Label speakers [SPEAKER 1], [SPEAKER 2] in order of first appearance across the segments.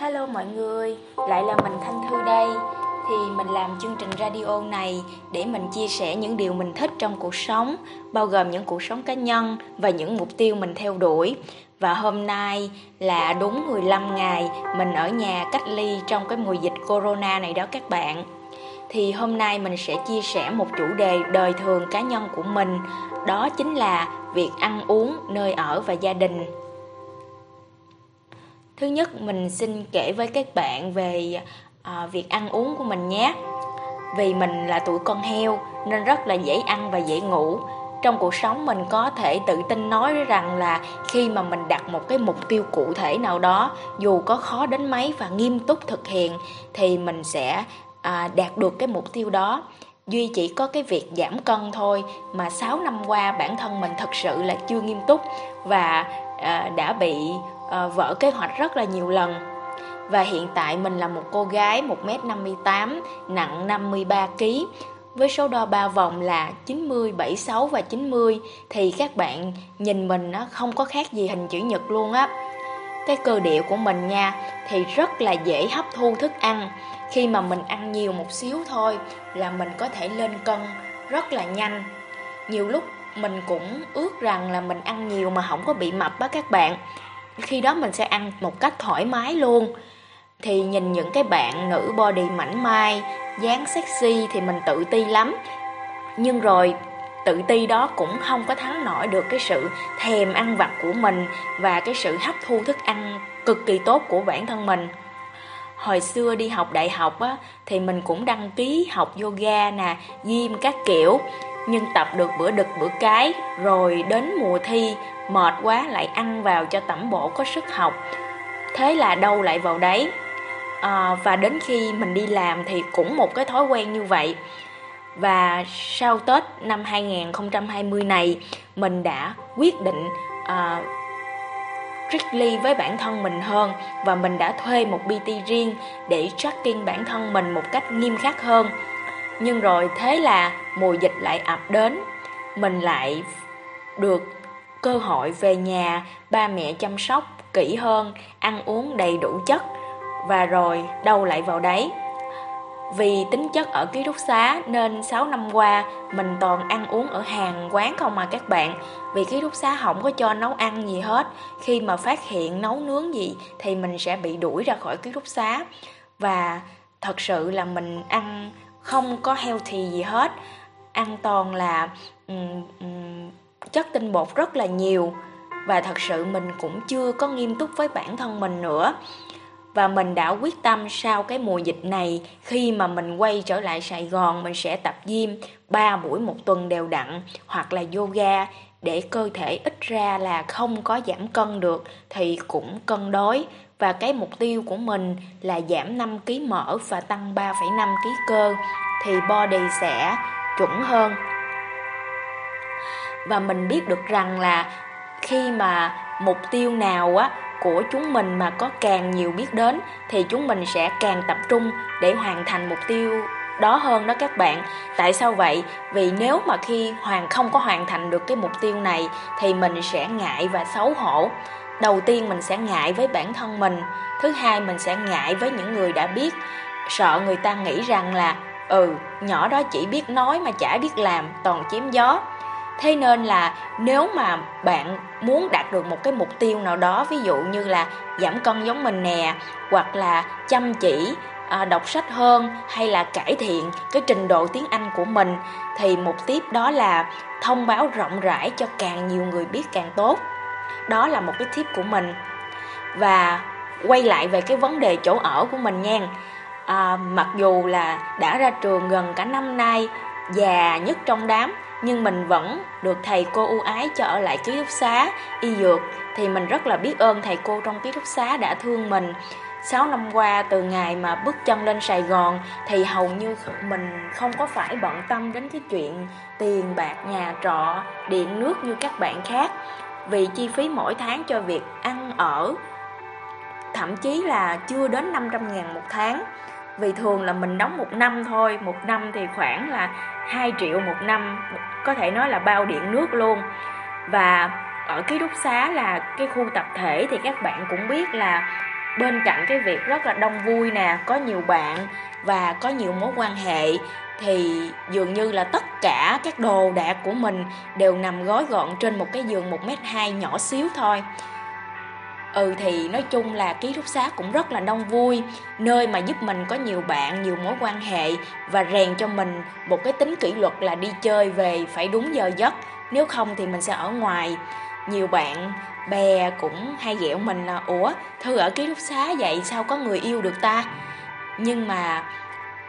[SPEAKER 1] Hello mọi người, lại là mình Thanh Thư đây. Thì mình làm chương trình radio này để mình chia sẻ những điều mình thích trong cuộc sống Bao gồm những cuộc sống cá nhân và những mục tiêu mình theo đuổi. Và hôm nay là đúng 15 ngày mình ở nhà cách ly trong cái mùa dịch corona này đó các bạn. Thì hôm nay mình sẽ chia sẻ một chủ đề đời thường cá nhân của mình đó chính là việc ăn uống nơi ở và gia đình. Thứ nhất mình xin kể với các bạn về à, việc ăn uống của mình nhé. Vì mình là tuổi con heo nên rất là dễ ăn và dễ ngủ. Trong cuộc sống mình có thể tự tin nói rằng là khi mà mình đặt một cái mục tiêu cụ thể nào đó, dù có khó đến mấy và nghiêm túc thực hiện thì mình sẽ à, đạt được cái mục tiêu đó. Duy chỉ có cái việc giảm cân thôi mà 6 năm qua bản thân mình thật sự là chưa nghiêm túc và à, đã bị uh, vỡ kế hoạch rất là nhiều lần và hiện tại mình là một cô gái 1m58 nặng 53kg với số đo ba vòng là 90, 76 và 90 thì các bạn nhìn mình nó không có khác gì hình chữ nhật luôn á. Cái cơ địa của mình nha thì rất là dễ hấp thu thức ăn. Khi mà mình ăn nhiều một xíu thôi là mình có thể lên cân rất là nhanh. Nhiều lúc mình cũng ước rằng là mình ăn nhiều mà không có bị mập á các bạn khi đó mình sẽ ăn một cách thoải mái luôn. Thì nhìn những cái bạn nữ body mảnh mai, dáng sexy thì mình tự ti lắm. Nhưng rồi, tự ti đó cũng không có thắng nổi được cái sự thèm ăn vặt của mình và cái sự hấp thu thức ăn cực kỳ tốt của bản thân mình. Hồi xưa đi học đại học á, thì mình cũng đăng ký học yoga nè, gym các kiểu nhưng tập được bữa đực bữa cái rồi đến mùa thi mệt quá lại ăn vào cho tẩm bổ có sức học. Thế là đâu lại vào đấy. À, và đến khi mình đi làm thì cũng một cái thói quen như vậy. Và sau Tết năm 2020 này mình đã quyết định à, strictly với bản thân mình hơn và mình đã thuê một PT riêng để tracking bản thân mình một cách nghiêm khắc hơn nhưng rồi thế là mùa dịch lại ập đến. Mình lại được cơ hội về nhà, ba mẹ chăm sóc kỹ hơn, ăn uống đầy đủ chất, và rồi đâu lại vào đấy. Vì tính chất ở ký túc xá nên 6 năm qua mình toàn ăn uống ở hàng quán không mà các bạn. Vì ký túc xá không có cho nấu ăn gì hết. Khi mà phát hiện nấu nướng gì thì mình sẽ bị đuổi ra khỏi ký túc xá. Và thật sự là mình ăn không có healthy gì hết. Ăn toàn là um, um, chất tinh bột rất là nhiều. Và thật sự mình cũng chưa có nghiêm túc với bản thân mình nữa. Và mình đã quyết tâm sau cái mùa dịch này khi mà mình quay trở lại Sài Gòn mình sẽ tập gym 3 buổi một tuần đều đặn hoặc là yoga để cơ thể ít ra là không có giảm cân được thì cũng cân đối và cái mục tiêu của mình là giảm 5 kg mỡ và tăng 3,5 kg cơ thì body sẽ chuẩn hơn. Và mình biết được rằng là khi mà mục tiêu nào á của chúng mình mà có càng nhiều biết đến thì chúng mình sẽ càng tập trung để hoàn thành mục tiêu đó hơn đó các bạn. Tại sao vậy? Vì nếu mà khi hoàn không có hoàn thành được cái mục tiêu này thì mình sẽ ngại và xấu hổ đầu tiên mình sẽ ngại với bản thân mình thứ hai mình sẽ ngại với những người đã biết. Sợ người ta nghĩ rằng là ừ nhỏ đó chỉ biết nói mà chả biết làm toàn chiếm gió. Thế nên là nếu mà bạn muốn đạt được một cái mục tiêu nào đó ví dụ như là giảm cân giống mình nè hoặc là chăm chỉ à, đọc sách hơn hay là cải thiện cái trình độ tiếng anh của mình thì mục tiếp đó là thông báo rộng rãi cho càng nhiều người biết càng tốt đó là một cái tip của mình. Và quay lại về cái vấn đề chỗ ở của mình nha. À, mặc dù là đã ra trường gần cả năm nay già nhất trong đám nhưng mình vẫn được thầy cô ưu ái cho ở lại ký túc xá y dược. Thì mình rất là biết ơn thầy cô trong ký túc xá đã thương mình. 6 năm qua từ ngày mà bước chân lên Sài Gòn thì hầu như mình không có phải bận tâm đến cái chuyện tiền bạc nhà trọ, điện nước như các bạn khác vì chi phí mỗi tháng cho việc ăn ở. Thậm chí là chưa đến 500 ngàn một tháng. Vì thường là mình đóng một năm thôi một năm thì khoảng là 2 triệu một năm có thể nói là bao điện nước luôn. Và ở ký túc xá là cái khu tập thể thì các bạn cũng biết là bên cạnh cái việc rất là đông vui nè, có nhiều bạn và có nhiều mối quan hệ thì dường như là tất cả các đồ đạc của mình đều nằm gói gọn trên một cái giường 1m2 nhỏ xíu thôi. Ừ thì nói chung là ký túc xá cũng rất là đông vui Nơi mà giúp mình có nhiều bạn, nhiều mối quan hệ Và rèn cho mình một cái tính kỷ luật là đi chơi về phải đúng giờ giấc. Nếu không thì mình sẽ ở ngoài. Nhiều bạn bè cũng hay ghẹo mình là Ủa Thư ở ký túc xá vậy sao có người yêu được ta? Nhưng mà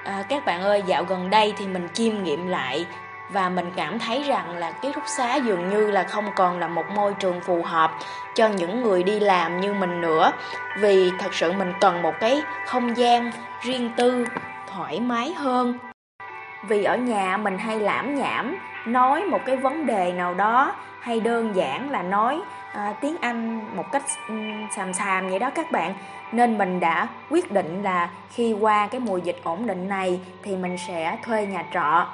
[SPEAKER 1] à, các bạn ơi dạo gần đây thì mình chiêm nghiệm lại và mình cảm thấy rằng là ký túc xá dường như là không còn là một môi trường phù hợp cho những người đi làm như mình nữa. Vì thật sự mình cần một cái không gian riêng tư thoải mái hơn vì ở nhà mình hay lãm nhảm nói một cái vấn đề nào đó hay đơn giản là nói à, tiếng Anh một cách um, xàm xàm vậy đó các bạn. Nên mình đã quyết định là khi qua cái mùa dịch ổn định này thì mình sẽ thuê nhà trọ.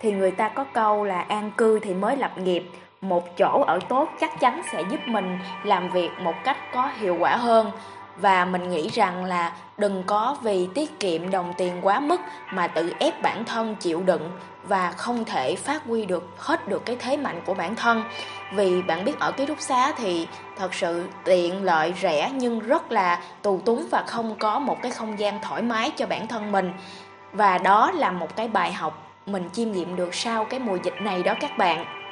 [SPEAKER 1] Thì người ta có câu là an cư thì mới lập nghiệp. Một chỗ ở tốt chắc chắn sẽ giúp mình làm việc một cách có hiệu quả hơn và mình nghĩ rằng là đừng có vì tiết kiệm đồng tiền quá mức mà tự ép bản thân chịu đựng và không thể phát huy được hết được cái thế mạnh của bản thân. Vì bạn biết ở ký túc xá thì thật sự tiện lợi, rẻ nhưng rất là tù túng và không có một cái không gian thoải mái cho bản thân mình. Và đó là một cái bài học mình chiêm nghiệm được sau cái mùa dịch này đó các bạn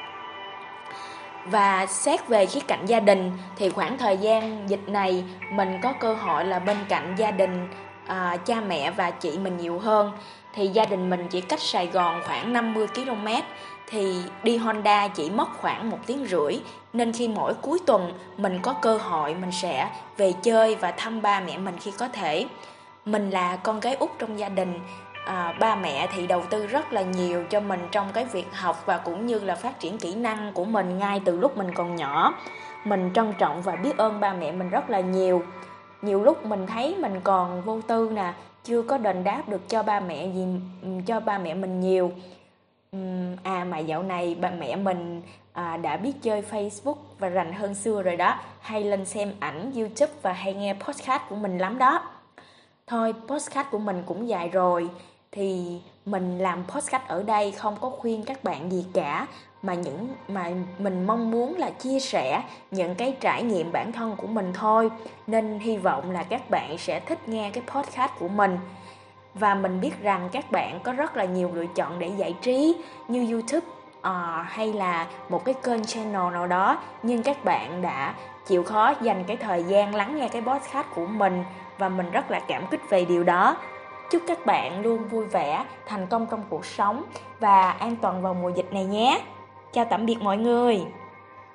[SPEAKER 1] và xét về khía cạnh gia đình thì khoảng thời gian dịch này mình có cơ hội là bên cạnh gia đình à, cha mẹ và chị mình nhiều hơn. Thì gia đình mình chỉ cách Sài Gòn khoảng 50 km thì đi Honda chỉ mất khoảng một tiếng rưỡi. Nên khi mỗi cuối tuần mình có cơ hội mình sẽ về chơi và thăm ba mẹ mình khi có thể. Mình là con gái út trong gia đình à, ba mẹ thì đầu tư rất là nhiều cho mình trong cái việc học và cũng như là phát triển kỹ năng của mình ngay từ lúc mình còn nhỏ. Mình trân trọng và biết ơn ba mẹ mình rất là nhiều. Nhiều lúc mình thấy mình còn vô tư nè chưa có đền đáp được cho ba mẹ gì cho ba mẹ mình nhiều. À mà dạo này ba mẹ mình à, đã biết chơi Facebook và rành hơn xưa rồi đó. Hay lên xem ảnh YouTube và hay nghe podcast của mình lắm đó. Thôi podcast của mình cũng dài rồi thì mình làm podcast ở đây không có khuyên các bạn gì cả mà những mà mình mong muốn là chia sẻ những cái trải nghiệm bản thân của mình thôi. Nên hy vọng là các bạn sẽ thích nghe cái podcast của mình. Và mình biết rằng các bạn có rất là nhiều lựa chọn để giải trí như YouTube uh, hay là một cái kênh channel nào đó. Nhưng các bạn đã chịu khó dành cái thời gian lắng nghe cái podcast của mình và mình rất là cảm kích về điều đó. Chúc các bạn luôn vui vẻ, thành công trong cuộc sống và an toàn vào mùa dịch này nhé. Chào tạm biệt mọi người.